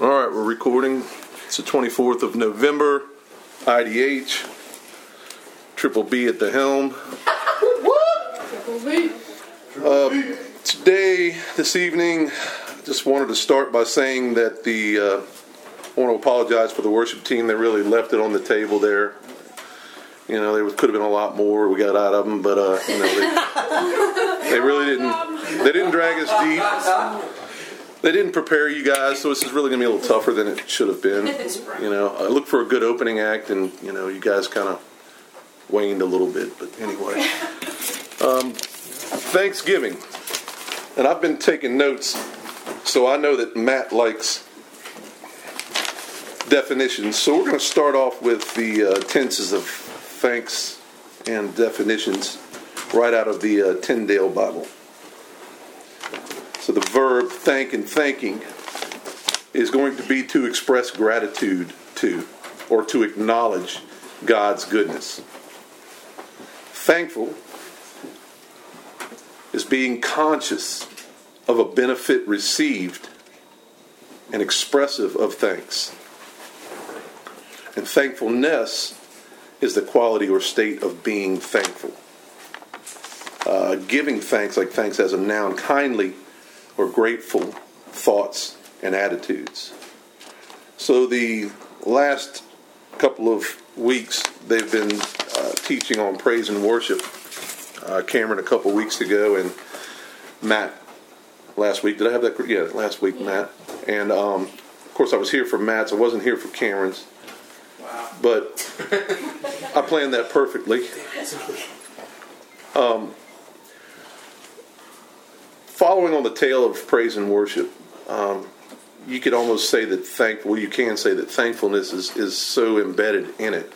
All right, we're recording. It's the 24th of November. IDH. Triple B at the helm. Uh, today, this evening, I just wanted to start by saying that the. Uh, I want to apologize for the worship team. They really left it on the table there. You know, there could have been a lot more we got out of them, but uh, you know, they, they really didn't. They didn't drag us deep they didn't prepare you guys, so this is really going to be a little tougher than it should have been. You know, I look for a good opening act, and you know, you guys kind of waned a little bit, but anyway. Um, Thanksgiving, and I've been taking notes, so I know that Matt likes definitions. So we're going to start off with the uh, tenses of thanks and definitions right out of the uh, Tyndale Bible. So the verb thank and thanking is going to be to express gratitude to or to acknowledge God's goodness. Thankful is being conscious of a benefit received and expressive of thanks. And thankfulness is the quality or state of being thankful. Uh, giving thanks, like thanks as a noun, kindly or grateful thoughts and attitudes. So the last couple of weeks they've been uh, teaching on praise and worship. Uh, Cameron a couple weeks ago and Matt last week. Did I have that? Yeah, last week, Matt. And um, of course, I was here for Matt's. I wasn't here for Cameron's. Wow. But I planned that perfectly. Um, following on the tale of praise and worship, um, you could almost say that thankful. Well, you can say that thankfulness is, is so embedded in it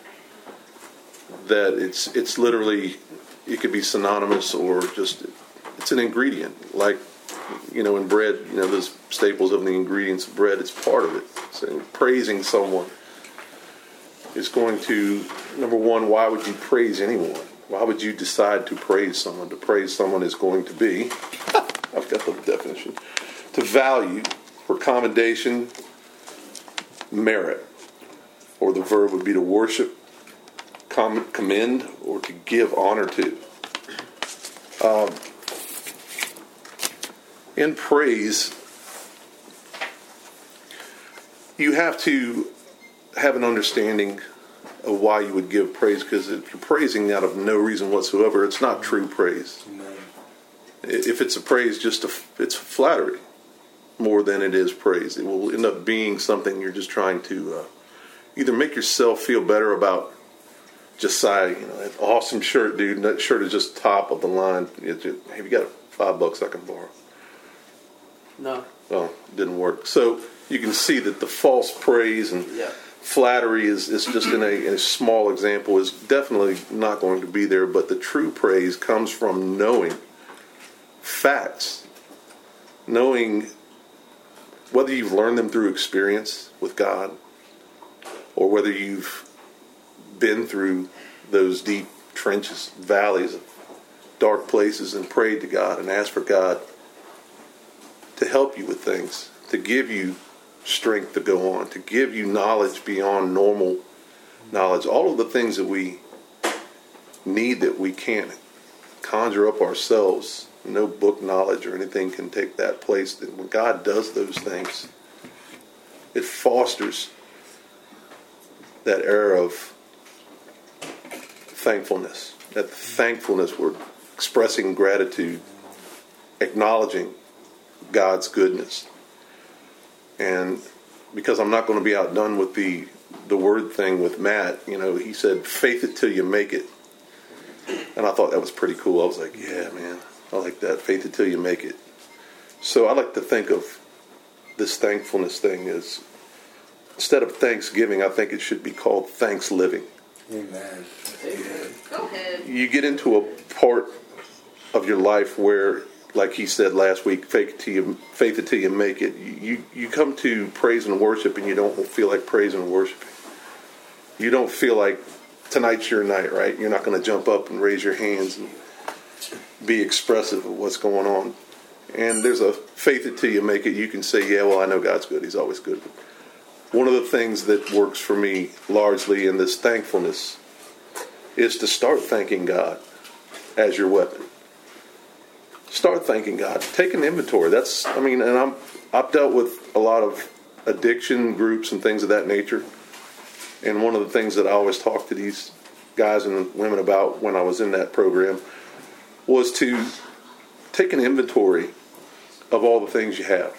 that it's it's literally it could be synonymous or just it's an ingredient. Like you know, in bread, you know, those staples of the ingredients of bread. It's part of it. So praising someone is going to number one. Why would you praise anyone? Why would you decide to praise someone? To praise someone is going to be I've got the definition. To value for commendation, merit, or the verb would be to worship, commend, or to give honor to. Um, in praise, you have to have an understanding of why you would give praise because if you're praising out of no reason whatsoever, it's not true praise. Amen if it's a praise, just a, it's flattery more than it is praise. It will end up being something you're just trying to uh, either make yourself feel better about Josiah, you know, that awesome shirt, dude. That shirt is just top of the line. Just, have you got five bucks I can borrow? No. Well, it didn't work. So you can see that the false praise and yeah. flattery is, is just in a, in a small example is definitely not going to be there. But the true praise comes from knowing – facts, knowing whether you've learned them through experience with God or whether you've been through those deep trenches, valleys, dark places, and prayed to God and asked for God to help you with things, to give you strength to go on, to give you knowledge beyond normal knowledge, all of the things that we need that we can't conjure up ourselves no book knowledge or anything can take that place. And when God does those things, it fosters that air of thankfulness. That thankfulness, we're expressing gratitude, acknowledging God's goodness. And because I'm not going to be outdone with the the word thing with Matt, you know, he said, "Faith it till you make it," and I thought that was pretty cool. I was like, "Yeah, man, I like that. Faith until you make it. So I like to think of this thankfulness thing as instead of Thanksgiving, I think it should be called thanks living. Amen. Go ahead. You get into a part of your life where, like he said last week, faith it till you, faith until you make it. You you come to praise and worship, and you don't feel like praising and worshiping. You don't feel like tonight's your night, right? You're not going to jump up and raise your hands and be expressive of what's going on And there's a faith it till you make it. You can say, yeah, well, I know God's good. He's always good. One of the things that works for me largely in this thankfulness is to start thanking God as your weapon. Start thanking God. Take an inventory. That's, I mean, and I'm, I've dealt with a lot of addiction groups and things of that nature. And one of the things that I always talk to these guys and women about when I was in that program was to take an inventory of all the things you have.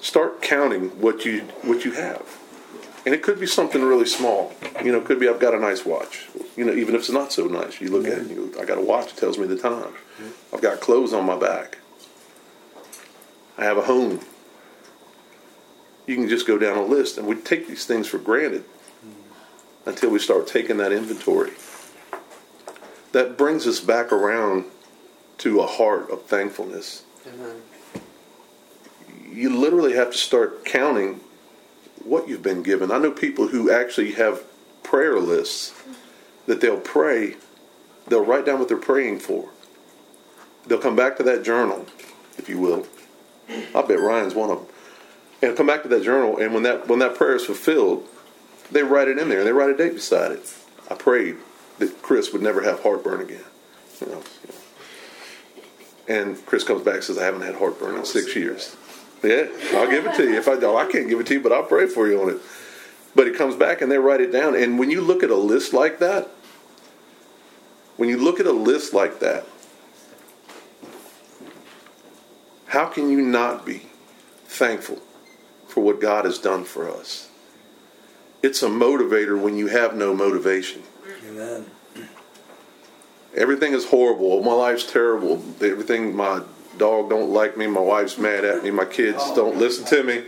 Start counting what you what you have. And it could be something really small. You know, it could be I've got a nice watch. You know, even if it's not so nice, you look at it and you I got a watch that tells me the time. I've got clothes on my back. I have a home. You can just go down a list, and we take these things for granted until we start taking that inventory. That brings us back around to a heart of thankfulness. Amen. You literally have to start counting what you've been given. I know people who actually have prayer lists that they'll pray, they'll write down what they're praying for. They'll come back to that journal, if you will. I bet Ryan's one of them. And come back to that journal, and when that when that prayer is fulfilled, they write it in there and they write a date beside it. I prayed that Chris would never have heartburn again. You know, And Chris comes back and says, I haven't had heartburn in six years. Yeah, I'll give it to you. If I don't, I can't give it to you, but I'll pray for you on it. But it comes back and they write it down. And when you look at a list like that, when you look at a list like that, how can you not be thankful for what God has done for us? It's a motivator when you have no motivation. Amen. Everything is horrible. My life's terrible. Everything my dog don't like me. My wife's mad at me. My kids don't listen to me.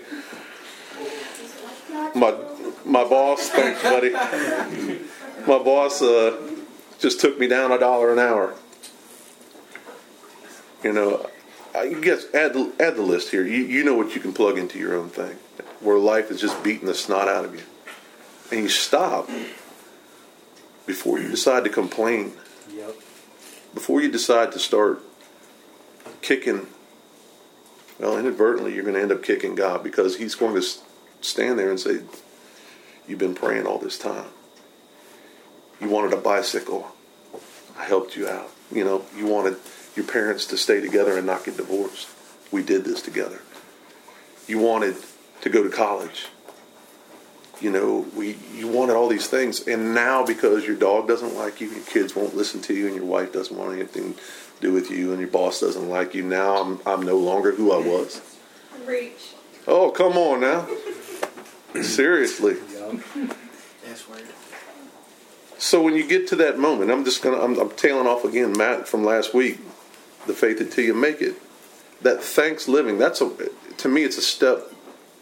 My my boss, thanks, buddy. My boss uh, just took me down a dollar an hour. You know, I guess add the, add the list here. You you know what you can plug into your own thing, where life is just beating the snot out of you, and you stop before you decide to complain. Yep. Before you decide to start kicking, well, inadvertently, you're going to end up kicking God because He's going to stand there and say, You've been praying all this time. You wanted a bicycle. I helped you out. You know, you wanted your parents to stay together and not get divorced. We did this together. You wanted to go to college. You know, we you wanted all these things, and now because your dog doesn't like you, your kids won't listen to you, and your wife doesn't want anything to do with you and your boss doesn't like you. Now I'm I'm no longer who I was. Reach. Oh, come on now. Seriously. That's weird. So when you get to that moment, I'm just gonna I'm, I'm tailing off again, Matt from last week. The faith until you make it. That thanks living. That's a to me. It's a step.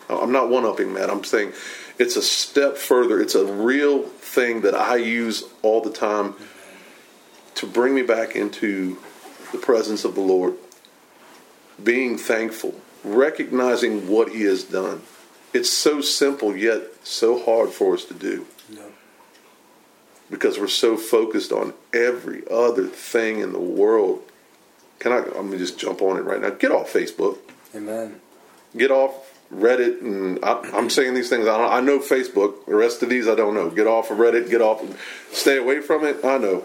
I'm not one upping Matt. I'm saying it's a step further. It's a real thing that I use all the time to bring me back into the presence of the Lord, being thankful, recognizing what He has done. It's so simple yet so hard for us to do. Because we're so focused on every other thing in the world. Can I? Let me just jump on it right now. Get off Facebook. Amen. Get off Reddit, and I, am saying these things. I, I know Facebook. The rest of these I don't know. Get off of Reddit. Get off. Stay away from it. I know,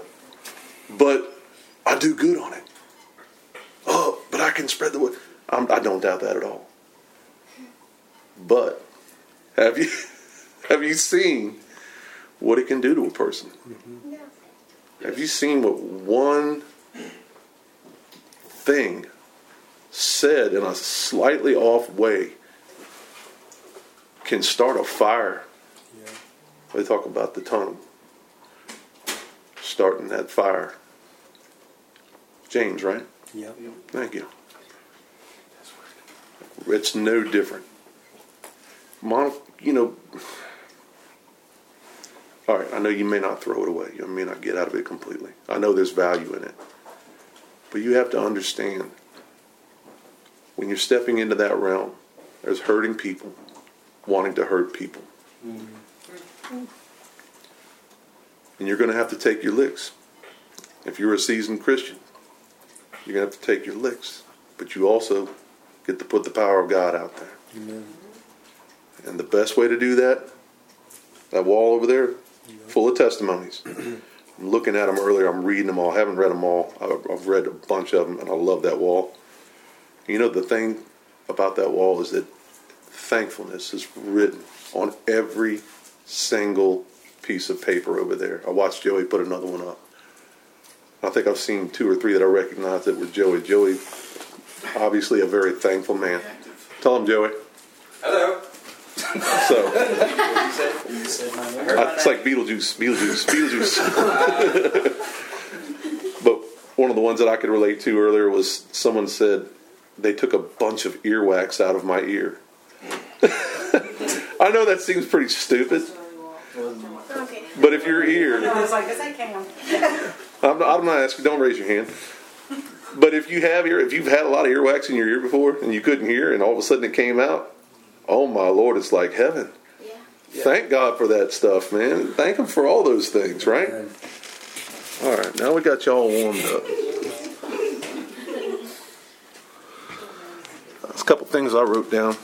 but I do good on it oh, but I can spread the word. I'm, I do not doubt that at all. But have you have you seen what it can do to a person? Mm-hmm. Have you seen what one thing said in a slightly off way can start a fire? Yeah. They talk about the tongue starting that fire. James, right? Yep. Thank you. It's no different. Mon- you know, all right, I know you may not throw it away. You may not get out of it completely. I know there's value in it. But you have to understand when you're stepping into that realm, there's hurting people wanting to hurt people. Mm-hmm. And you're going to have to take your licks if you're a seasoned Christian. you're going to have to take your licks, but you also get to put the power of God out there. Amen. And the best way to do that, that wall over there, full of testimonies. I'm looking at them earlier. I'm reading them all. I haven't read them all. I've read a bunch of them, and I love that wall. You know, the thing about that wall is that thankfulness is written on every single piece of paper over there. I watched Joey put another one up. I think I've seen two or three that I recognize that were Joey. Joey, obviously a very thankful man. Tell him, Joey. Hello. So, it's like Beetlejuice, Beetlejuice, Beetlejuice. but one of the ones that I could relate to earlier was someone said they took a bunch of earwax out of my ear. I know that seems pretty stupid. But if your ear, I'm not, I'm not asking. Don't raise your hand. But if you have ear, if you've had a lot of earwax in your ear before and you couldn't hear, and all of a sudden it came out, oh my lord, it's like heaven. Yeah. Thank God for that stuff, man. Thank Him for all those things, right? All right, now we got y'all warmed up. There's a couple things I wrote down.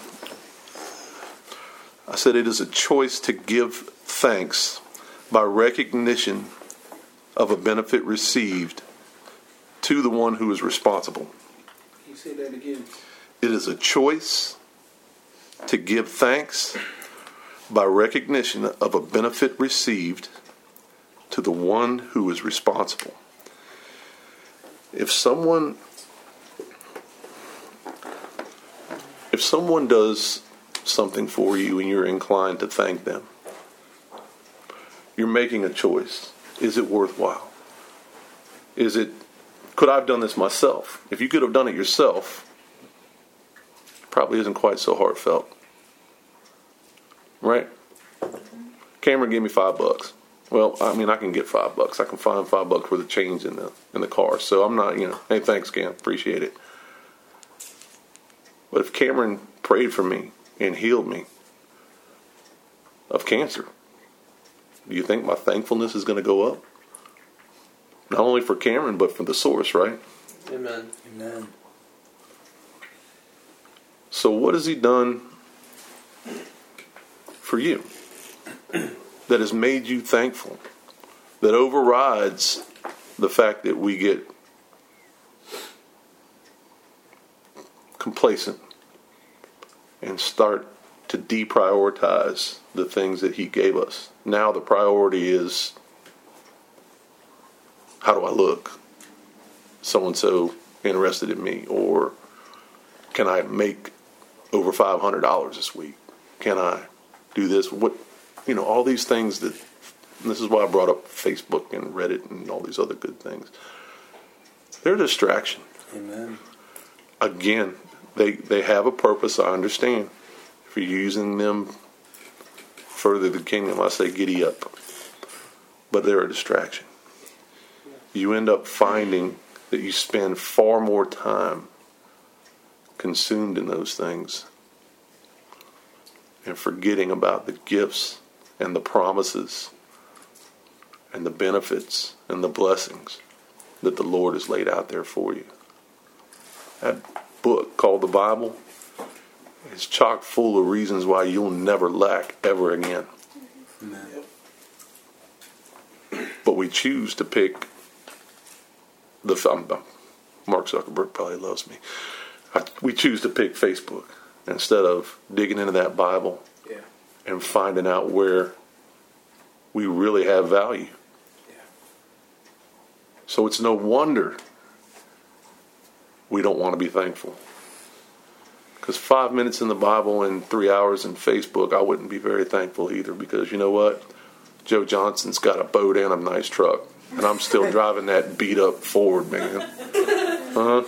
I said it is a choice to give thanks by recognition of a benefit received to the one who is responsible. Can you say that again? It is a choice to give thanks by recognition of a benefit received to the one who is responsible. If someone if someone does something for you and you're inclined to thank them, you're making a choice. Is it worthwhile? Is it, could I have done this myself? If you could have done it yourself, probably isn't quite so heartfelt. Right? Cameron gave me five bucks. Well, I mean, I can get five bucks. I can find five bucks worth of change in the in the car. So I'm not, you know, hey, thanks, Cam, appreciate it. But if Cameron prayed for me and healed me of cancer, do you think my thankfulness is going to go up? Not only for Cameron, but for the source, right? Amen. Amen. So, what has he done for you that has made you thankful, that overrides the fact that we get complacent and start to deprioritize the things that he gave us? Now, the priority is how do I look? So and so interested in me, or can I make over five hundred dollars this week? Can I do this? What you know, all these things that. this is why I brought up Facebook and Reddit and all these other good things. They're a distraction. Amen. Again, they they have a purpose. I understand. If you're using them further the kingdom, I say giddy up. But they're a distraction you end up finding that you spend far more time consumed in those things and forgetting about the gifts and the promises and the benefits and the blessings that the Lord has laid out there for you. That book called the Bible is chock full of reasons why you'll never lack ever again. Amen. But we choose to pick the um, Mark Zuckerberg probably loves me. I, we choose to pick Facebook instead of digging into that Bible yeah. and finding out where we really have value. Yeah. So it's no wonder we don't want to be thankful. Because five minutes in the Bible and three hours in Facebook, I wouldn't be very thankful either. Because you know what? Joe Johnson's got a boat and a nice truck and I'm still driving that beat up Ford, man. Huh?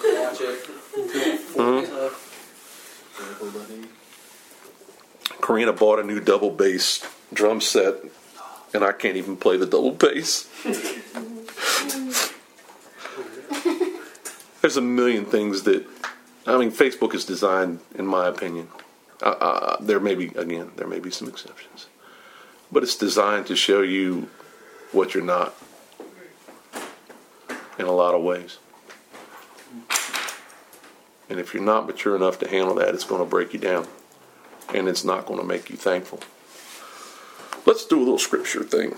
Huh? Karina bought a new double bass drum set, and I can't even play the double bass. There's a million things that, I mean, Facebook is designed, in my opinion. Uh, uh, there may be, again, there may be some exceptions, but it's designed to show you what you're not in a lot of ways. And if you're not mature enough to handle that, it's going to break you down. And it's not going to make you thankful. Let's do a little scripture thing.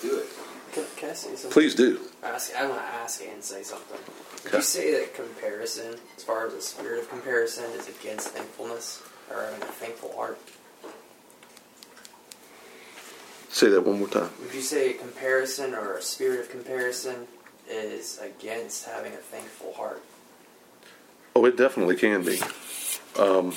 Do it. Can, can I say something? Please do. Ask, I want to ask and say something. Did Okay. you say that comparison, as far as the spirit of comparison, is against thankfulness or having a thankful heart? Say that one more time. Would you say comparison or a spirit of comparison is against having a thankful heart? Oh, it definitely can be. Um,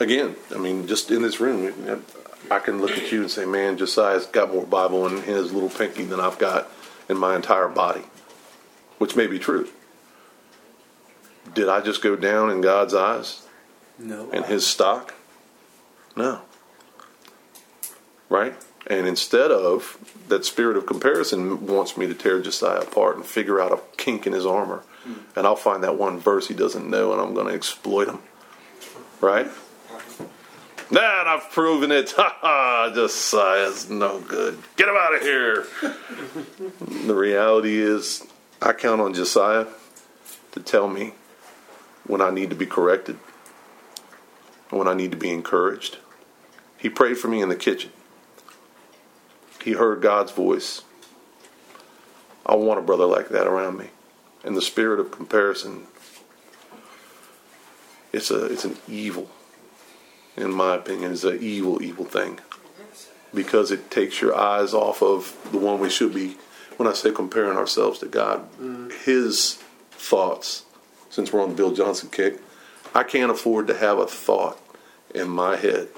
again, I mean, just in this room, I can look at you and say, man, Josiah's got more Bible in his little pinky than I've got in my entire body, which may be true. Did I just go down in God's eyes No. and his stock? No. Right? And instead of that spirit of comparison wants me to tear Josiah apart and figure out a kink in his armor. Hmm. And I'll find that one verse he doesn't know and I'm going to exploit him. Right? That I've proven it. Ha ha! Josiah's no good. Get him out of here. the reality is, I count on Josiah to tell me when I need to be corrected, when I need to be encouraged. He prayed for me in the kitchen. He heard God's voice. I want a brother like that around me. And the spirit of comparison, it's a it's an evil, in my opinion, is an evil, evil thing. Because it takes your eyes off of the one we should be, when I say comparing ourselves to God, his thoughts, since we're on the Bill Johnson kick, I can't afford to have a thought in my head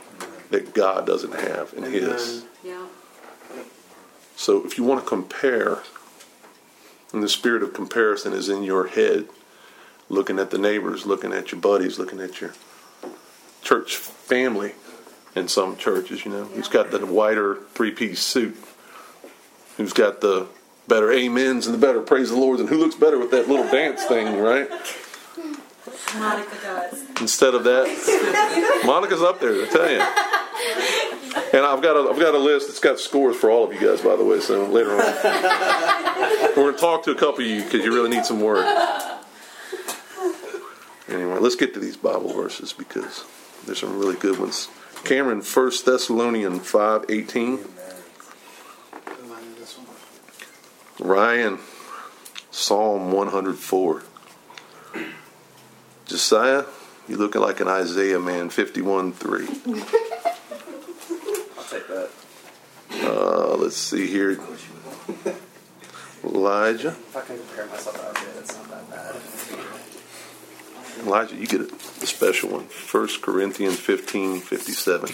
that God doesn't have in his. Yeah. So if you want to compare, and the spirit of comparison is in your head, looking at the neighbors, looking at your buddies, looking at your church family in some churches, you know, who's got the wider three piece suit, who's got the better amens and the better praise the Lord, and who looks better with that little dance thing, right? Monica does. Instead of that, Monica's up there, I tell you. And I've got a I've got a list. It's got scores for all of you guys, by the way. So later on, we're going to talk to a couple of you because you really need some work. Anyway, let's get to these Bible verses because there's some really good ones. Cameron, First Thessalonians five eighteen. Of this one. Ryan, Psalm 104. Josiah, you looking like an Isaiah man, 51 3. I'll take that. Uh, let's see here. Elijah. If I can compare myself to Isaiah, that's not that bad. Elijah, you get a, a special one. 1 Corinthians 15 57.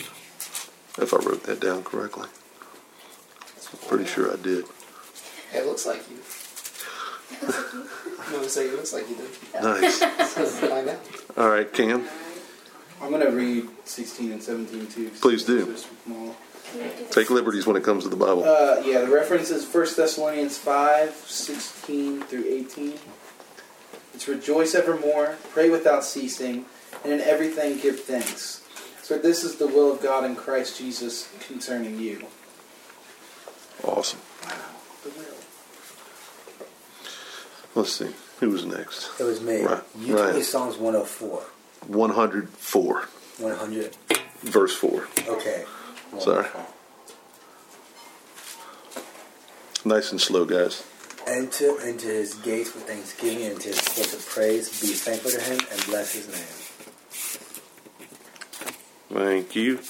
If I wrote that down correctly. Pretty sure I did. It looks like you. I'm gonna say it looks like you did. Nice. All right, Cam. I'm going to read 16 and 17 too. Please do. Take liberties when it comes to the Bible. Uh, yeah, the reference is 1 Thessalonians 5, 16 through 18. It's rejoice evermore, pray without ceasing, and in everything give thanks. For this is the will of God in Christ Jesus concerning you. Awesome. Wow, the will. Let's see. Who was next? It was me. Right, You told me right. Psalms 104. 104, 100. verse 4. Okay. Sorry. Nice and slow, guys. Enter into his gates with thanksgiving and into his courts of praise. Be thankful to him and bless his name. Thank you.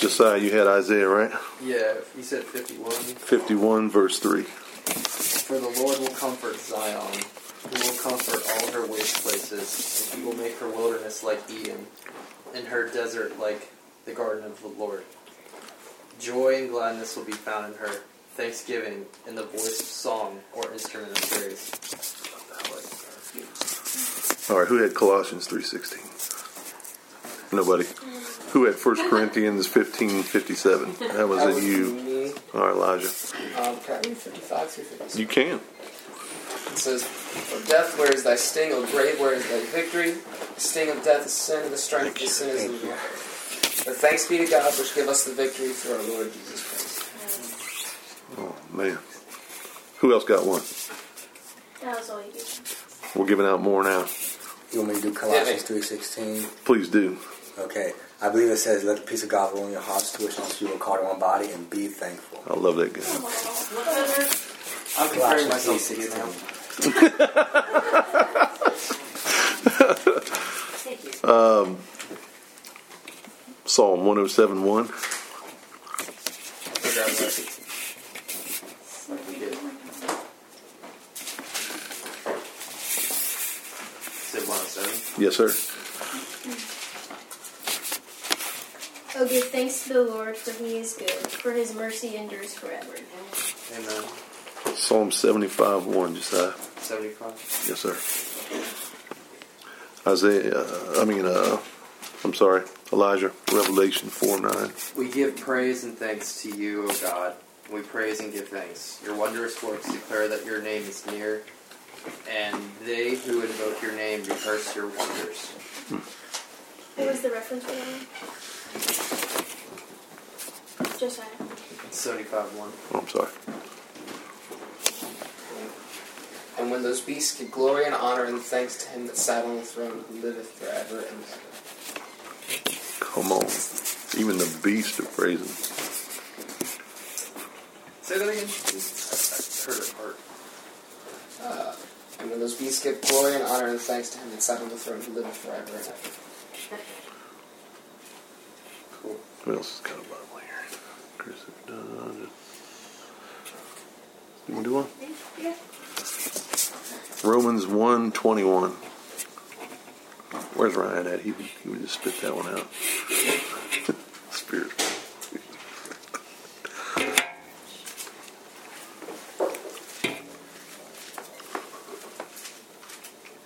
Josiah, you had Isaiah, right? Yeah, he said 51. 51, verse 3. For the Lord will comfort Zion. He will comfort all her waste places, and he will make her wilderness like Eden, and her desert like the garden of the Lord. Joy and gladness will be found in her, thanksgiving in the voice of song or instrument of praise. All right, who had Colossians 3.16? Nobody. Who had 1 Corinthians fifteen fifty seven? That was in you. Me. All right, Elijah. Um, can I read 55 through 56? You can. It says, For death, where is thy sting? O grave, where is thy victory? The sting of death is sin, and the strength of sin is evil. But thanks be to God, which give us the victory through our Lord Jesus Christ. Oh, man. Who else got one? That was all you did. We're giving out more now. You want me to do Colossians three sixteen? Please do. Okay. I believe it says, "Let the peace of God rule in your hearts, to which also you were called in one body, and be thankful." I love that guy. I'm comparing Colossians myself to you now. 3:16. Thank you. Psalm 107.1. Grab that. Like we did. Said 107. Yes, sir. Oh, give thanks to the Lord, for he is good, for his mercy endures forever. Amen. Psalm 75.1, Josiah. 75. Yes, sir. Isaiah, uh, I mean, uh, I'm sorry, Elijah, Revelation 4 9. We give praise and thanks to you, O God. We praise and give thanks. Your wondrous works declare that your name is near, and they who invoke your name rehearse your wonders. What was the reference for that one? Josiah. 75 1. Oh, I'm sorry. And when those beasts give glory and honor and thanks to him that sat on the throne who liveth forever and ever. Come on. Even the beast are praising. Say that again. please. I heard it hard. Uh, and when those beasts give glory and honor and thanks to him that sat on the throne who liveth forever and ever. Cool. What else has got a Bible here? Chris, uh, you want to do one? Yeah. Romans 121. Where's Ryan at? He would, he would just spit that one out. Spirit.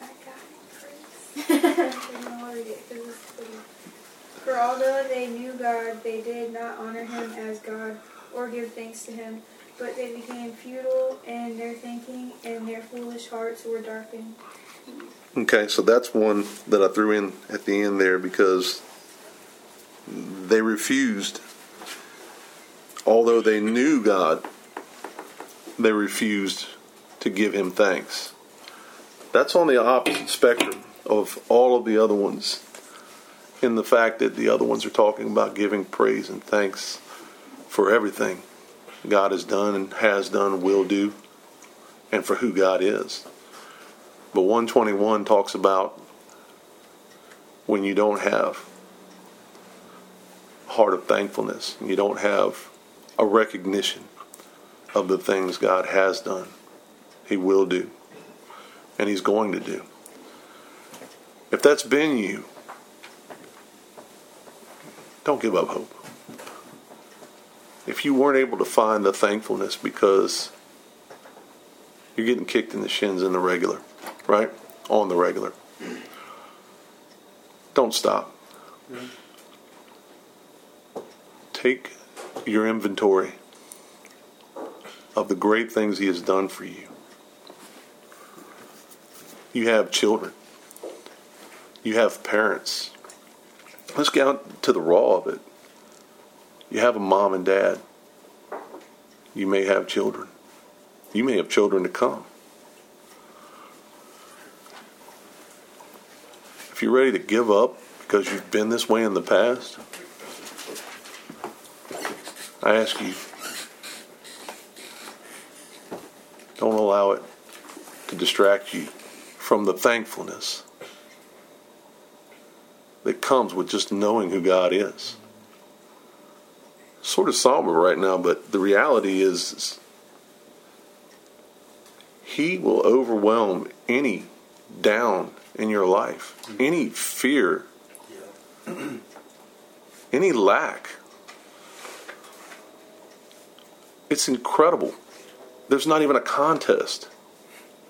I got it, Chris. I didn't know where to get through this thing. For although they knew God, they did not honor him as God or give thanks to him, but they became futile in their thinking, and their foolish hearts were darkened. Okay, so that's one that I threw in at the end there because they refused, although they knew God, they refused to give him thanks. That's on the opposite spectrum of all of the other ones, in the fact that the other ones are talking about giving praise and thanks for everything God has done and has done, will do, and for who God is. But 121 talks about when you don't have heart of thankfulness, you don't have a recognition of the things God has done, He will do, and He's going to do. If that's been you, don't give up hope. If you weren't able to find the thankfulness because you're getting kicked in the shins in the regular, right? On the regular. Don't stop. Take your inventory of the great things He has done for you. You have children, you have parents. Let's get out to the raw of it. You have a mom and dad. You may have children. You may have children to come. If you're ready to give up because you've been this way in the past, I ask you, don't allow it to distract you from the thankfulness that comes with just knowing who God is. Sort of somber right now, but the reality is He will overwhelm any down in your life, any fear, any lack. It's incredible. There's not even a contest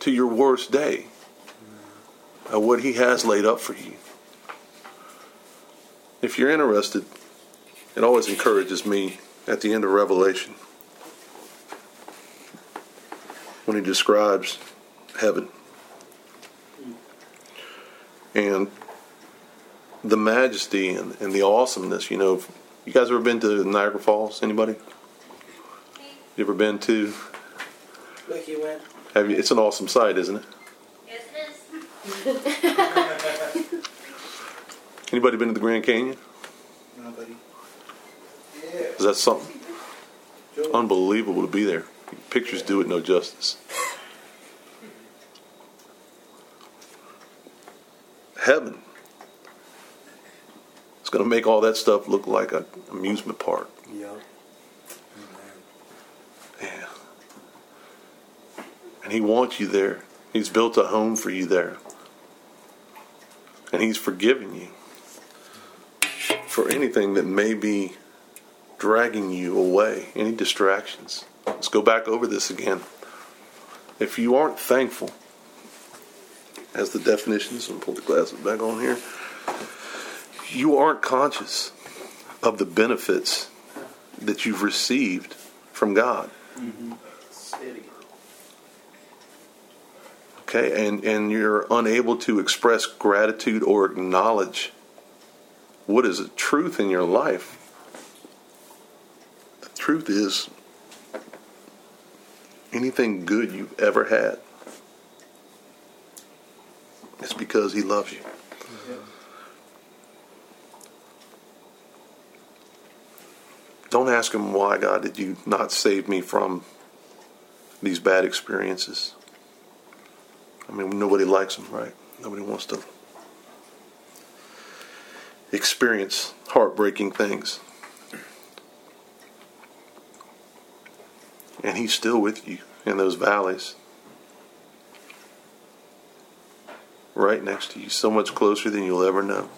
to your worst day of what He has laid up for you. If you're interested, it always encourages me at the end of Revelation when he describes heaven and the majesty and, and the awesomeness. You know, you guys ever been to Niagara Falls? Anybody? You ever been to? Look, you went. Have you? It's an awesome sight, isn't it? Yes, it is. Anybody been to the Grand Canyon? Is that something unbelievable to be there? Pictures do it no justice. Heaven. It's going to make all that stuff look like an amusement park. Yeah. Yeah. And he wants you there. He's built a home for you there. And he's forgiven you for anything that may be dragging you away, any distractions. Let's go back over this again. If you aren't thankful, as the definitions, and pull the glasses back on here, you aren't conscious of the benefits that you've received from God. City. Okay, and, and you're unable to express gratitude or acknowledge what is a truth in your life. The truth is anything good you've ever had. It's because he loves you. Don't ask him why, God, did you not save me from these bad experiences? I mean, nobody likes them, right? Nobody wants to experience heartbreaking things. And he's still with you in those valleys. Right next to you, so much closer than you'll ever know.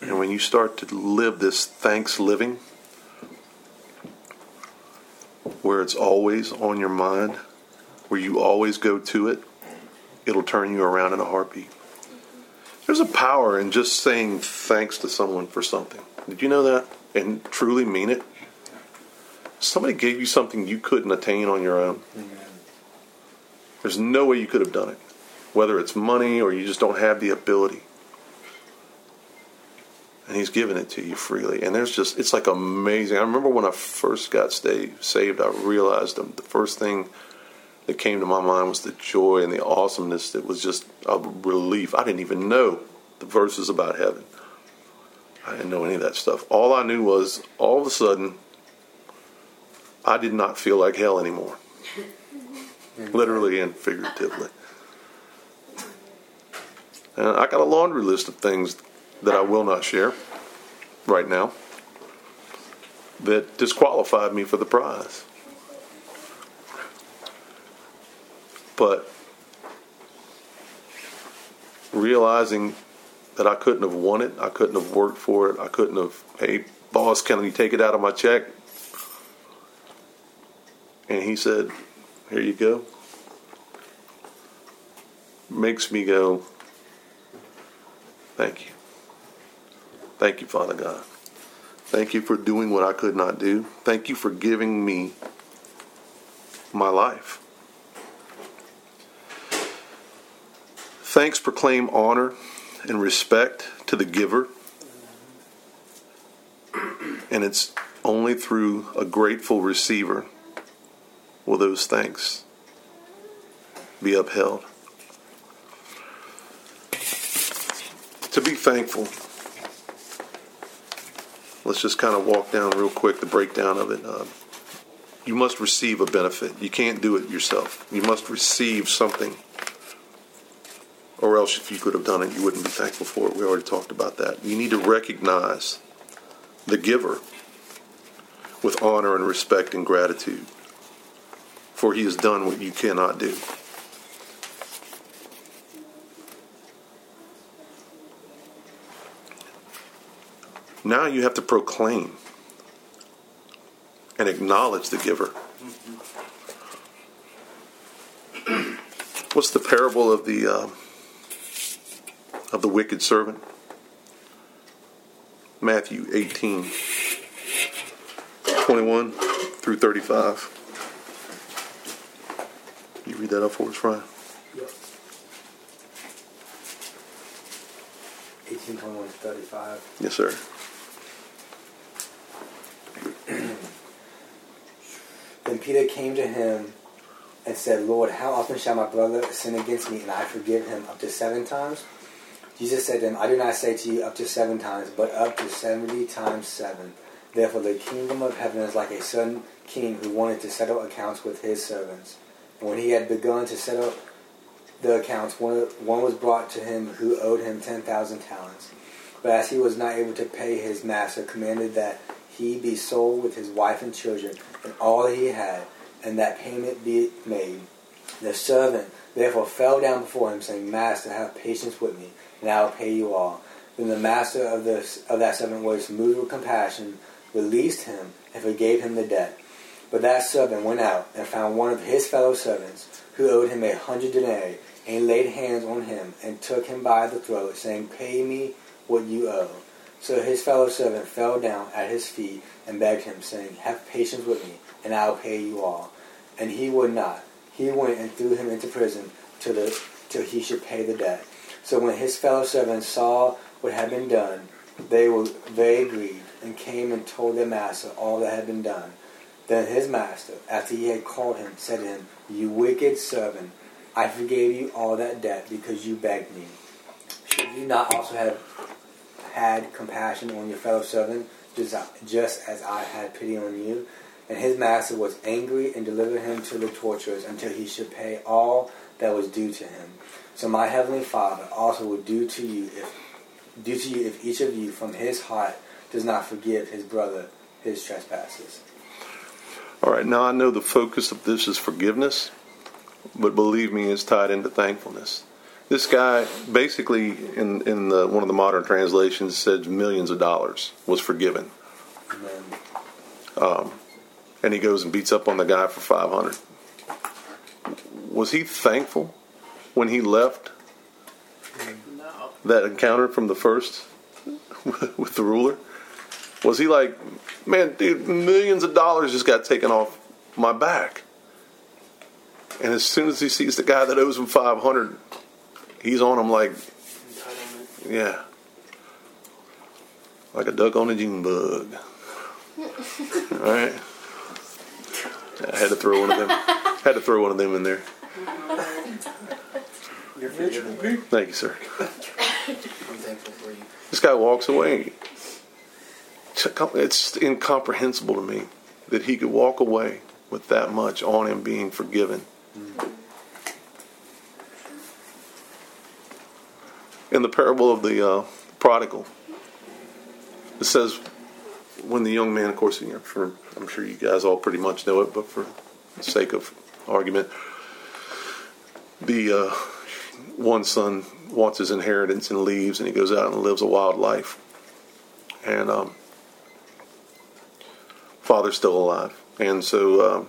And when you start to live this thanks living, where it's always on your mind, where you always go to it, it'll turn you around in a heartbeat. There's a power in just saying thanks to someone for something. Did you know that? And truly mean it? Somebody gave you something you couldn't attain on your own. There's no way you could have done it. Whether it's money or you just don't have the ability. And he's given it to you freely. And there's just, it's like amazing. I remember when I first got saved, saved I realized the first thing that came to my mind was the joy and the awesomeness that was just a relief. I didn't even know the verses about heaven. I didn't know any of that stuff. All I knew was all of a sudden I did not feel like hell anymore. Mm-hmm. Literally and figuratively. And I got a laundry list of things that I will not share right now that disqualified me for the prize. But realizing that I couldn't have won it, I couldn't have worked for it, I couldn't have, hey, boss, can you take it out of my check? And he said, here you go. Makes me go, thank you. Thank you, Father God. Thank you for doing what I could not do. Thank you for giving me my life. Thanks proclaim honor and respect to the giver. And it's only through a grateful receiver will those things be upheld. To be thankful, let's just kind of walk down real quick the breakdown of it. Uh, you must receive a benefit. You can't do it yourself. You must receive something or else if you could have done it, you wouldn't be thankful for it. We already talked about that. You need to recognize the giver with honor and respect and gratitude, for he has done what you cannot do. Now you have to proclaim and acknowledge the giver. What's the parable of the uh, of the wicked servant? Matthew 18, 21 through 35. You read that up for us, Ryan? 1821 to 35. Yes, sir. Then Peter came to him and said, Lord, how often shall my brother sin against me and I forgive him up to seven times? Jesus said to him, I do not say to you up to seven times, but up to seventy times seven. Therefore the kingdom of heaven is like a certain king who wanted to settle accounts with his servants. When he had begun to set up the accounts, one, one was brought to him who owed him ten thousand talents. But as he was not able to pay his master, commanded that he be sold with his wife and children and all he had, and that payment be made. The servant therefore fell down before him, saying, Master, have patience with me, and I will pay you all. Then the master of, the, of that servant was moved with compassion, released him, and forgave him the debt. But that servant went out and found one of his fellow servants, who owed him a hundred denarii, and laid hands on him, and took him by the throat, saying, Pay me what you owe. So his fellow servant fell down at his feet and begged him, saying, Have patience with me, and I will pay you all. And he would not. He went and threw him into prison till, the, till he should pay the debt. So when his fellow servants saw what had been done, they were very grieved, and came and told their master all that had been done. Then his master, after he had called him, said to him, You wicked servant, I forgave you all that debt because you begged me. Should you not also have had compassion on your fellow servant, just, as I had pity on you? And his master was angry and delivered him to the torturers until he should pay all that was due to him. So my heavenly Father also will do to you if do to you if each of you from his heart does not forgive his brother his trespasses. All right, now I know the focus of this is forgiveness, but believe me, it's tied into thankfulness. This guy, basically, in in the, one of the modern translations, said millions of dollars was forgiven. Um, and he goes and beats up on the guy for 500. Was he thankful when he left No. that encounter from the first with the ruler? Was he like, man, dude, millions of dollars just got taken off my back? And as soon as he sees the guy that owes him 500, he's on him like, yeah, like a duck on a June bug. All right. I had to throw one of them. Had to throw one of them in there. You're. Thank you, sir. I'm thankful for you. This guy walks away. It's incomprehensible to me that he could walk away with that much on him being forgiven. In the parable of the uh, prodigal, it says when the young man, of course, for I'm sure you guys all pretty much know it, but for the sake of argument, the uh, one son wants his inheritance and leaves, and he goes out and lives a wild life. And um, father's still alive, and so um,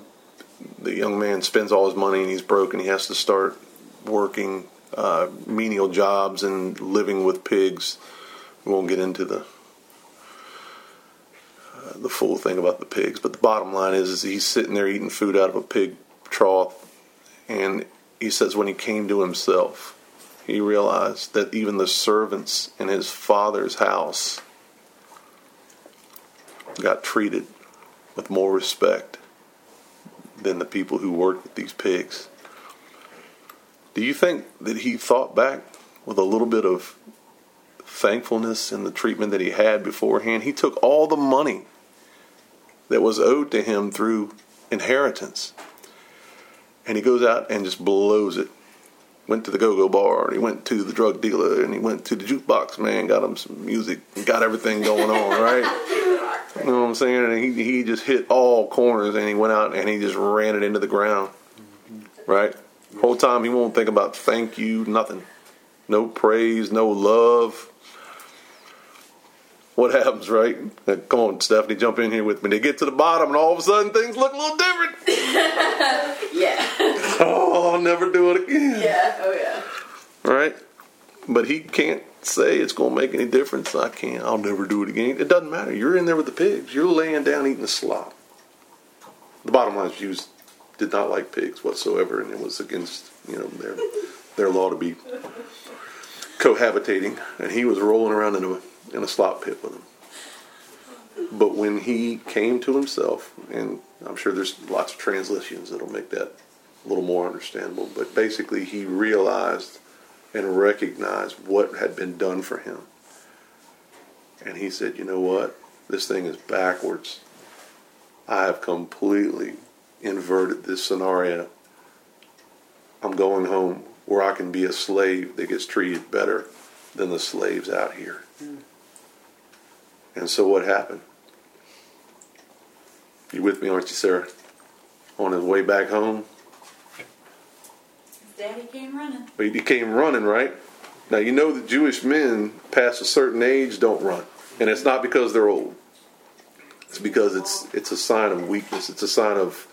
the young man spends all his money, and he's broke, and he has to start working uh, menial jobs and living with pigs. We won't get into the uh, the full thing about the pigs, but the bottom line is, is he's sitting there eating food out of a pig trough, and he says when he came to himself, he realized that even the servants in his father's house got treated with more respect than the people who worked with these pigs. Do you think that he thought back with a little bit of thankfulness in the treatment that he had beforehand? He took all the money that was owed to him through inheritance and he goes out and just blows it. Went to the go-go bar, and he went to the drug dealer, and he went to the jukebox man, got him some music, got everything going on, right? You know what I'm saying? And he he just hit all corners, and he went out and he just ran it into the ground, right? Whole time he won't think about thank you, nothing, no praise, no love. What happens, right? Come on, Stephanie, jump in here with me. They get to the bottom, and all of a sudden things look a little different. Yeah. Oh, I'll never do it again. Yeah. Oh yeah. right? But he can't say it's going to make any difference. I can't. I'll never do it again. It doesn't matter. You're in there with the pigs. You're laying down eating slop. The bottom line is Jews did not like pigs whatsoever, and it was against you know their their law to be cohabitating. And he was rolling around in a in a slop pit with them. But when he came to himself, and I'm sure there's lots of translations that'll make that a little more understandable. But basically, he realized and recognize what had been done for him. And he said, You know what? This thing is backwards. I have completely inverted this scenario. I'm going home where I can be a slave that gets treated better than the slaves out here. And so what happened? You with me, aren't you, Sarah? On his way back home, Daddy came running. but he came running, right? Now you know that Jewish men past a certain age don't run, and it's not because they're old. It's because it's it's a sign of weakness. It's a sign of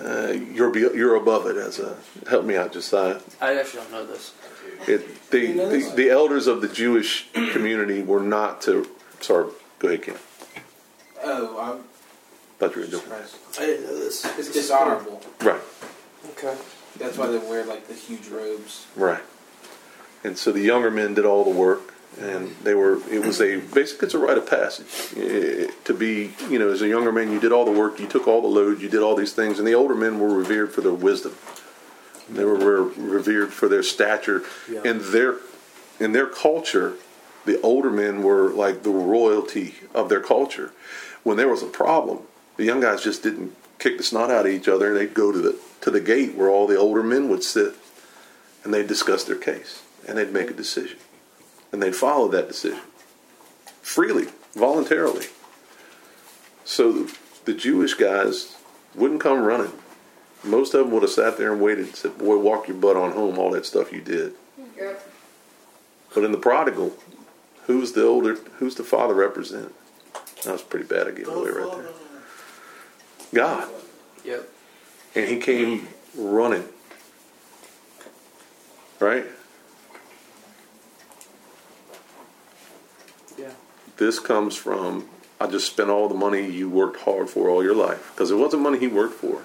uh, you're you're above it. As a help me out, Josiah. I actually don't know this. It, the, You know this? the the elders of the Jewish community were not to. Sorry, go ahead, Ken. Oh, I'm Thought you were doing surprised. I didn't know this. It's dishonorable. right, Okay. That's why they wear like the huge robes. right. And so the younger men did all the work, and they were. It was a basically it's a rite of passage Eh, to be. You know, as a younger man, you did all the work, you took all the load, you did all these things, and the older men were revered for their wisdom. They were revered for their stature Yeah. and their in their culture. The older men were like the royalty of their culture. When there was a problem, the young guys just didn't kick the snot out of each other. And they'd go to the to the gate where all the older men would sit, and they'd discuss their case, and they'd make a decision, and they'd follow that decision freely, voluntarily. So the Jewish guys wouldn't come running. Most of them would have sat there and waited and said, Boy, walk your butt on home, all that stuff you did. Yep. But in the prodigal, who's the older, who's the father represent? That was pretty bad. I gave away right there. God. Yep. And he came running. Right? Yeah. This comes from, I just spent all the money you worked hard for all your life. Because it wasn't money he worked for.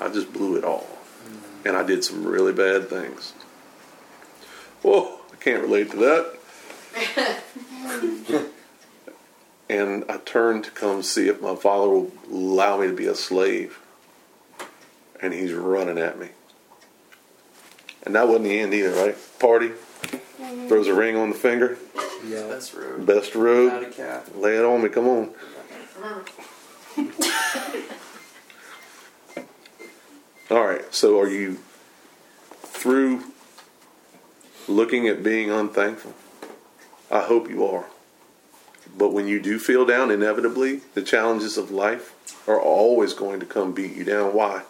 I just blew it all. Mm. And I did some really bad things. Whoa, I can't relate to that. and I turned to come see if my father will allow me to be a slave. And he's running at me. And that wasn't the end either, right? Party, mm-hmm. throws a ring on the finger, Yeah. Best rude. best robe, Not a cat. lay it on me, come on. All right, so are you through looking at being unthankful? I hope you are. But when you do feel down, inevitably, the challenges of life are always going to come beat you down. Why?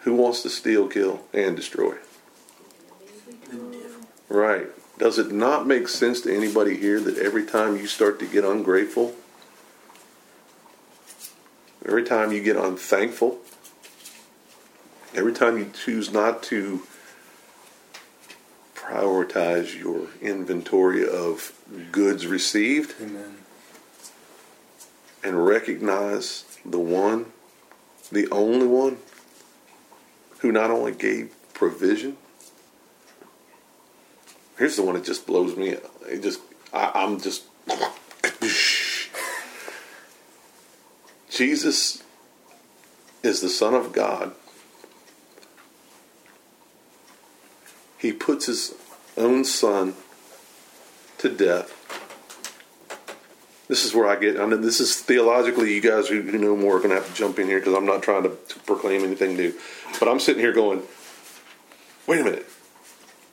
Who wants to steal, kill, and destroy? Right. Does it not make sense to anybody here that every time you start to get ungrateful, every time you get unthankful, every time you choose not to prioritize your inventory of goods received Amen. and recognize the one, the only one, who not only gave provision. Here's the one that just blows me. up. It just, I, I'm just. Jesus is the Son of God. He puts his own Son to death this is where I get. I mean, this is theologically. You guys who, who know more are going to have to jump in here because I'm not trying to, to proclaim anything new. But I'm sitting here going, "Wait a minute,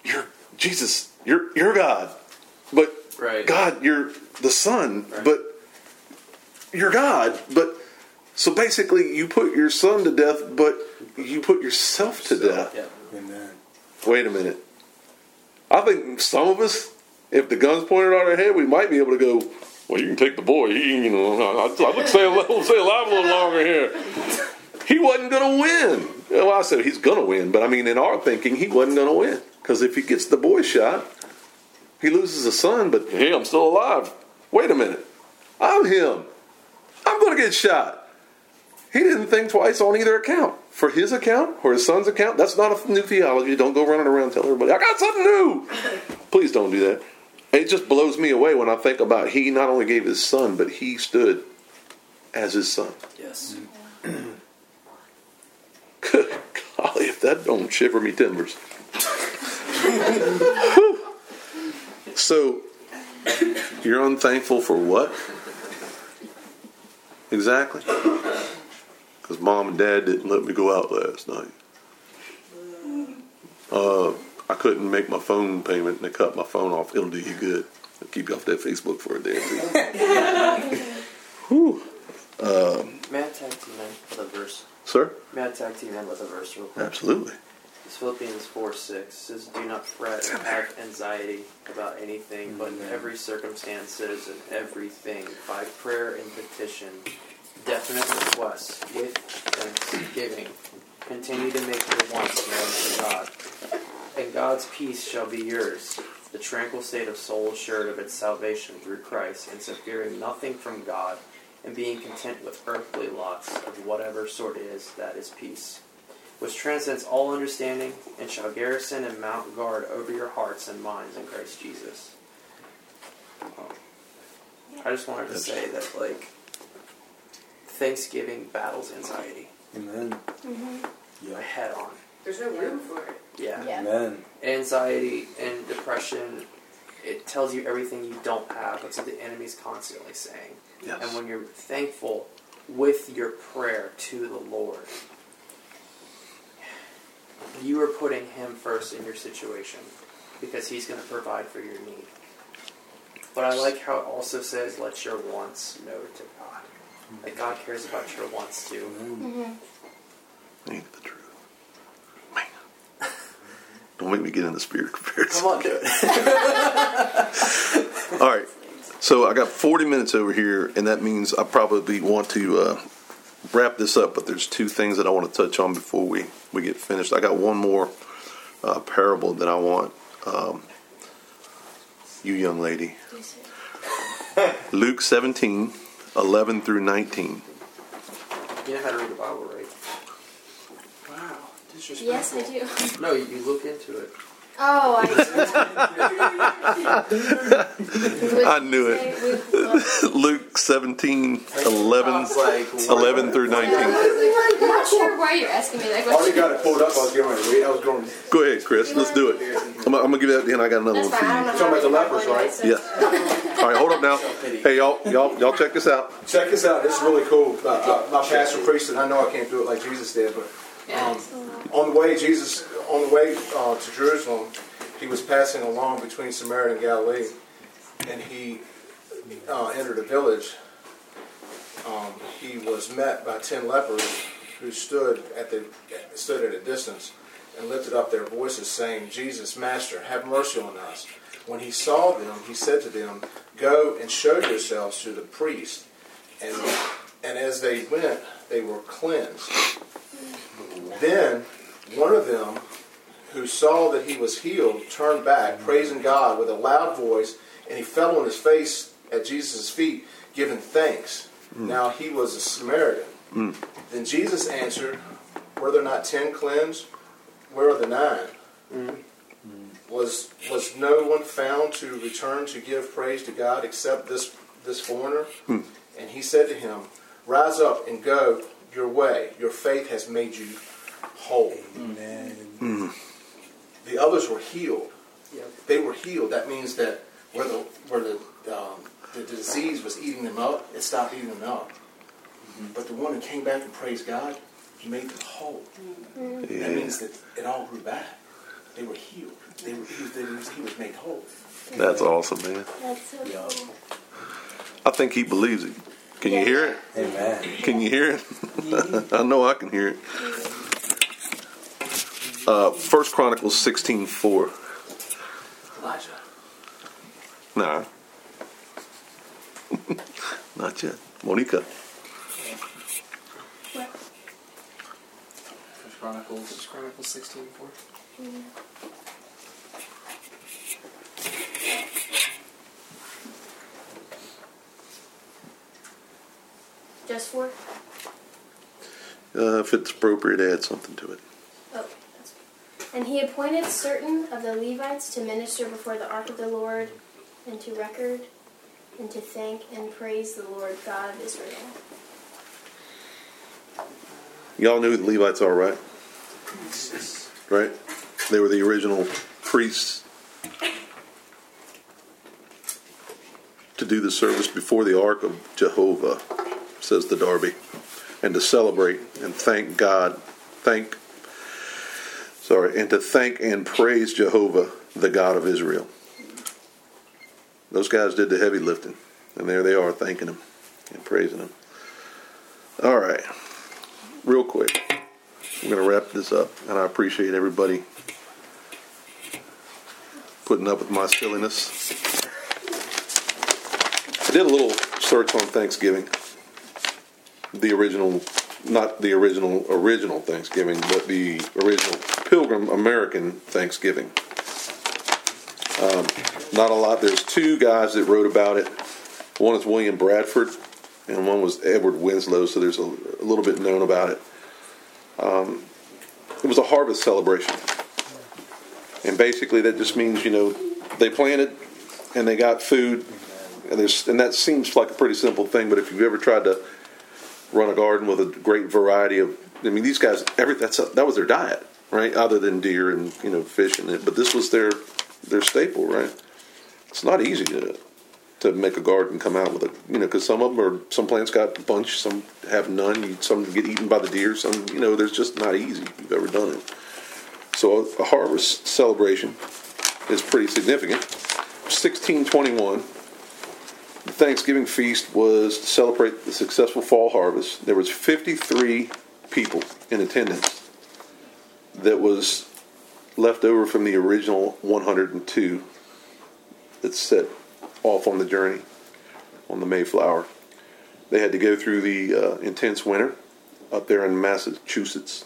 you're Jesus. You're you're God, but Right. God, you're the Son, Right. but you're God. But so basically, you put your Son to death, but you put yourself to death. Yep. Amen. Wait a minute. I think some of us, if the gun's pointed at our head, we might be able to go. Well, you can take the boy. He, you know, I, I look say a stay alive a little longer here. He wasn't going to win. Well, I said he's going to win, but I mean, in our thinking, he wasn't going to win because if he gets the boy shot, he loses a son. But hey, I'm still alive. Wait a minute, I'm him. I'm going to get shot. He didn't think twice on either account. For his account or his son's account, that's not a new theology. Don't go running around telling everybody, I got something new. Please don't do that. It just blows me away when I think about he not only gave his son, but he stood as his son. Yes. Good golly, if that don't shiver me timbers. So, you're unthankful for what? Exactly. Because mom and dad didn't let me go out last night. Uh, I couldn't make my phone payment and they cut my phone off. It'll do you good. It'll keep you off that Facebook for a day or two. Whew. May I tag team in with a verse? Sir? May I tag team in with a verse real quick? Absolutely. It's Philippians 4 6 says, Do not fret and have anxiety about anything, but in every circumstances and everything, by prayer and petition, definite requests, with thanksgiving, continue to make your wants known to God. And God's peace shall be yours, the tranquil state of soul assured of its salvation through Christ, and so fearing nothing from God, and being content with earthly lots of whatever sort is, that is peace which transcends all understanding, and shall garrison and mount guard over your hearts and minds in Christ Jesus. Um, I just wanted to say that, like, Thanksgiving battles anxiety Amen. Mm-hmm. head on. There's no room for it. Yeah. Yeah. Amen. Anxiety and depression, it tells you everything you don't have. That's what the enemy's constantly saying. Yes. And when you're thankful with your prayer to the Lord, you are putting Him first in your situation because He's going to provide for your need. But I like how it also says, let your wants know to God. That God cares about your wants too. Mm-hmm. Ain't the truth. Man. Don't make me get in the spirit of comparison. Come on, do it. All right. So I got 40 minutes over here, and that means I probably want to uh, wrap this up, but there's two things that I want to touch on before we, we get finished. I got one more uh, parable that I want um, you, young lady. Luke 17, 11 through 19. You know how to read the Bible, right? Wow. Yes, I do. No, you, you look into it. Oh, I. I knew it. Luke 17, 11, like, 11 through 19. I'm not sure why you're asking me that I already got it pulled up. I was getting ready to read. I was going. Go ahead, Chris. Let's do it. I'm, I'm going to give that to you, and I got another That's one for fine. I you. don't Talking about the lepers, right? one, Yeah. All right, hold up now. Hey, y'all, y'all, y'all check this out. Check this out. This is really cool. Uh, uh, my pastor preached it. I know I can't do it like Jesus did, but um, on the way, Jesus, on the way uh, to Jerusalem, he was passing along between Samaria and Galilee, and he uh, entered a village. Um, he was met by ten lepers who stood at the stood at a distance and lifted up their voices, saying, "Jesus, Master, have mercy on us." When he saw them, he said to them, "Go and show yourselves to the priest." And and as they went, they were cleansed. Then one of them, who saw that he was healed, turned back, praising God with a loud voice, and he fell on his face at Jesus' feet, giving thanks. Mm. Now he was a Samaritan. Mm. Then Jesus answered, Were there not ten cleansed? Where are the 9 mm-hmm. Was was no one found to return to give praise to God except this this foreigner? Hmm. And he said to him, Rise up and go your way. Your faith has made you whole. Amen. Hmm. The others were healed. Yep. They were healed. That means that where the where the um, the disease was eating them up, it stopped eating them up. Mm-hmm. But the one who came back and praised God, he made them whole. Mm-hmm. That Yeah. means that it all grew back. They were healed. They were, he, was, they was, he was made whole. That's awesome, man. That's so cool. I think he believes it. Can you hear it? Amen. Can you hear it? I know I can hear it. Uh, First Chronicles sixteen four. Elijah. Nah. Not yet. Monica. First Chronicles. First Chronicles 16 4. Just for? Uh, if it's appropriate, add something to it. Oh, that's And he appointed certain of the Levites to minister before the ark of the Lord, and to record, and to thank and praise the Lord God of Israel. Y'all knew who the Levites are, right? right? They were the original priests to do the service before the ark of Jehovah, says the Darby, and to celebrate and thank God, thank, sorry, and to thank and praise Jehovah, the God of Israel. Those guys did the heavy lifting, and there they are thanking Him and praising Him. All right, real quick, I'm going to wrap this up, and I appreciate everybody putting up with my silliness. I did a little search on Thanksgiving. The original, not the original, original Thanksgiving, but the original Pilgrim American Thanksgiving. Um, not a lot. There's two guys that wrote about it. One is William Bradford, and one was Edward Winslow, so there's a, a little bit known about it. Um, it was a harvest celebration. And basically, that just means, you know, they planted and they got food and there's and that seems like a pretty simple thing, but if you've ever tried to run a garden with a great variety of, I mean, these guys, every that's a, that was their diet, right? Other than deer and you know fish and it, but this was their their staple, right? It's not easy to to make a garden come out with a you know because some of them are some plants got a bunch, some have none, you, some get eaten by the deer, some you know there's just not easy if you've ever done it. So a, a harvest celebration is pretty significant. 1621 the Thanksgiving feast was to celebrate the successful fall harvest. There was 53 people in attendance that was left over from the original 102 that set off on the journey on the Mayflower. They had to go through the uh, intense winter up there in Massachusetts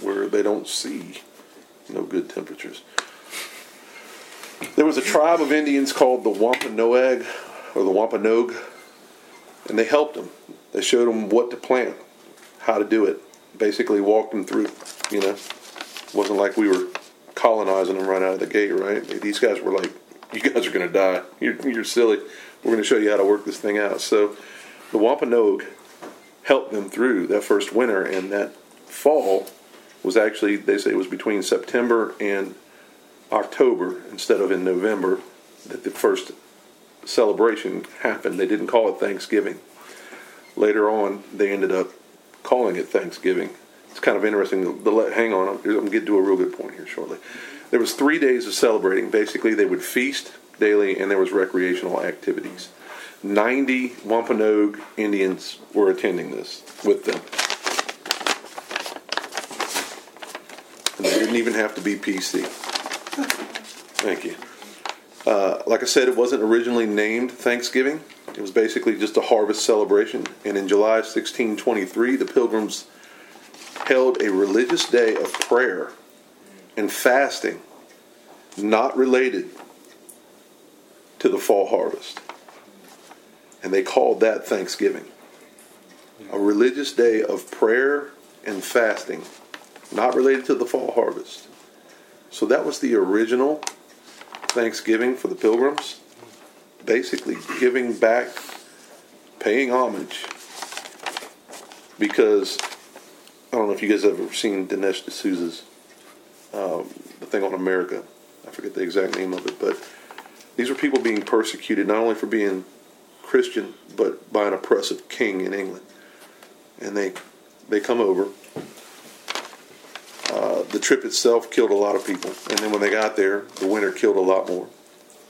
where they don't see no good temperatures. There was a tribe of Indians called the Wampanoag or the Wampanoag, and they helped them. They showed them what to plant, how to do it. Basically, walked them through. You know, it wasn't like we were colonizing them right out of the gate, right? These guys were like, "You guys are going to die. You're, you're silly. We're going to show you how to work this thing out." So, the Wampanoag helped them through that first winter, and that fall was actually they say it was between September and October instead of in November that the first celebration happened. They didn't call it Thanksgiving. Later on, they ended up calling it Thanksgiving. It's kind of interesting. The, hang on, I'm to get to a real good point here shortly. There was three days of celebrating. Basically, they would feast daily, and there was recreational activities. 90 Wampanoag Indians were attending this with them. And they didn't even have to be PC. Thank you. Uh, like I said, it wasn't originally named Thanksgiving. It was basically just a harvest celebration. And in July 1623, the Pilgrims held a religious day of prayer and fasting, not related to the fall harvest. And they called that Thanksgiving. A religious day of prayer and fasting, not related to the fall harvest. So that was the original Thanksgiving for the pilgrims, basically giving back, paying homage. Because I don't know if you guys have ever seen Dinesh D'Souza's um, the thing on America. I forget the exact name of it, but these were people being persecuted not only for being Christian, but by an oppressive king in England. And they they come over the trip itself killed a lot of people, and then when they got there, the winter killed a lot more.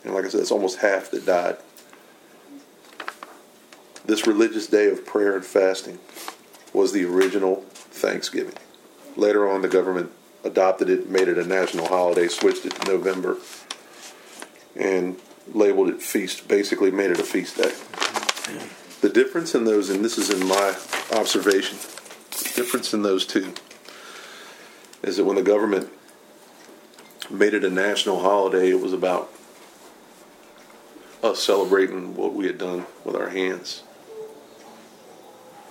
And like I said, it's almost half that died. This religious day of prayer and fasting was the original Thanksgiving. Later on, the government adopted it, made it a national holiday, switched it to November, and labeled it feast. Basically, made it a feast day. The difference in those, and this is in my observation, the difference in those two is that when the government made it a national holiday, it was about us celebrating what we had done with our hands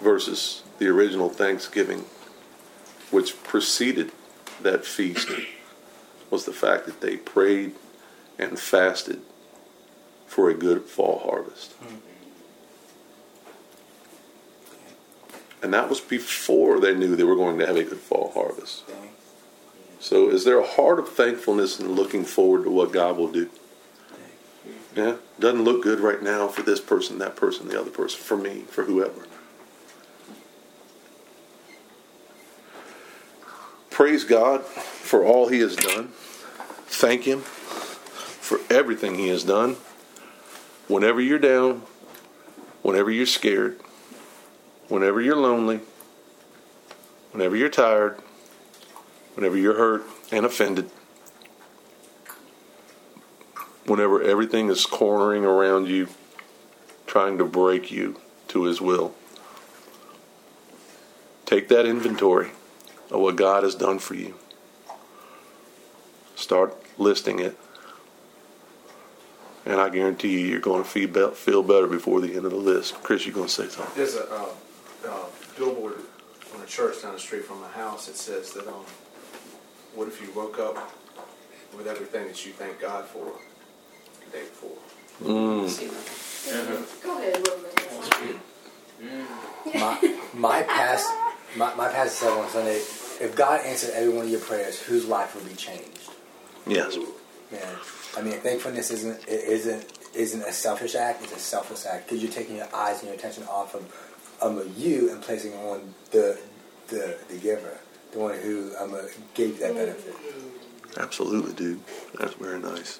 versus the original Thanksgiving, which preceded that feast, was the fact that they prayed and fasted for a good fall harvest. And that was before they knew they were going to have a good fall harvest. So, is there a heart of thankfulness and looking forward to what God will do? Yeah, doesn't look good right now for this person, that person, the other person, for me, for whoever. Praise God for all He has done. Thank Him for everything He has done. Whenever you're down, whenever you're scared, whenever you're lonely, whenever you're tired, whenever you're hurt and offended, whenever everything is cornering around you, trying to break you to His will. Take that inventory of what God has done for you. Start listing it. And I guarantee you, you're going to feel better before the end of the list. Chris, you're going to say something. There's a uh, uh, billboard on a church down the street from my house that says that, um, what if you woke up with everything that you thank God for the day before? Mm. Go ahead, Wilma. My, my past, my, my pastor said on Sunday, if God answered every one of your prayers, whose life would be changed? Yes. Man, I mean, thankfulness isn't it isn't isn't a selfish act; it's a selfless act because you're taking your eyes and your attention off of um, you and placing it on the the the giver, the one who um, gave that benefit. Absolutely, dude. That's very nice.